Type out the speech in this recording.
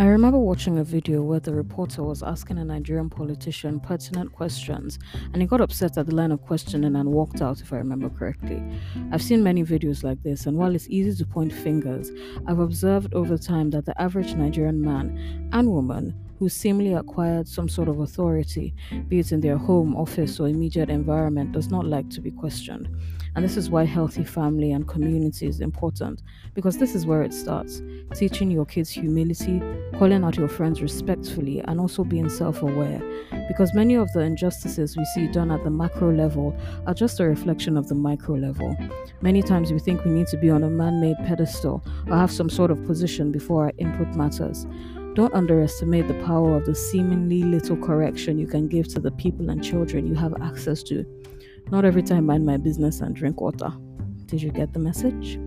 I remember watching a video where the reporter was asking a Nigerian politician pertinent questions and he got upset at the line of questioning and walked out, if I remember correctly. I've seen many videos like this, and while it's easy to point fingers, I've observed over time that the average Nigerian man and woman who seemingly acquired some sort of authority, be it in their home, office, or immediate environment, does not like to be questioned. And this is why healthy family and community is important, because this is where it starts teaching your kids humility, calling out your friends respectfully, and also being self aware. Because many of the injustices we see done at the macro level are just a reflection of the micro level. Many times we think we need to be on a man made pedestal or have some sort of position before our input matters. Don't underestimate the power of the seemingly little correction you can give to the people and children you have access to. Not every time mind my business and drink water. Did you get the message?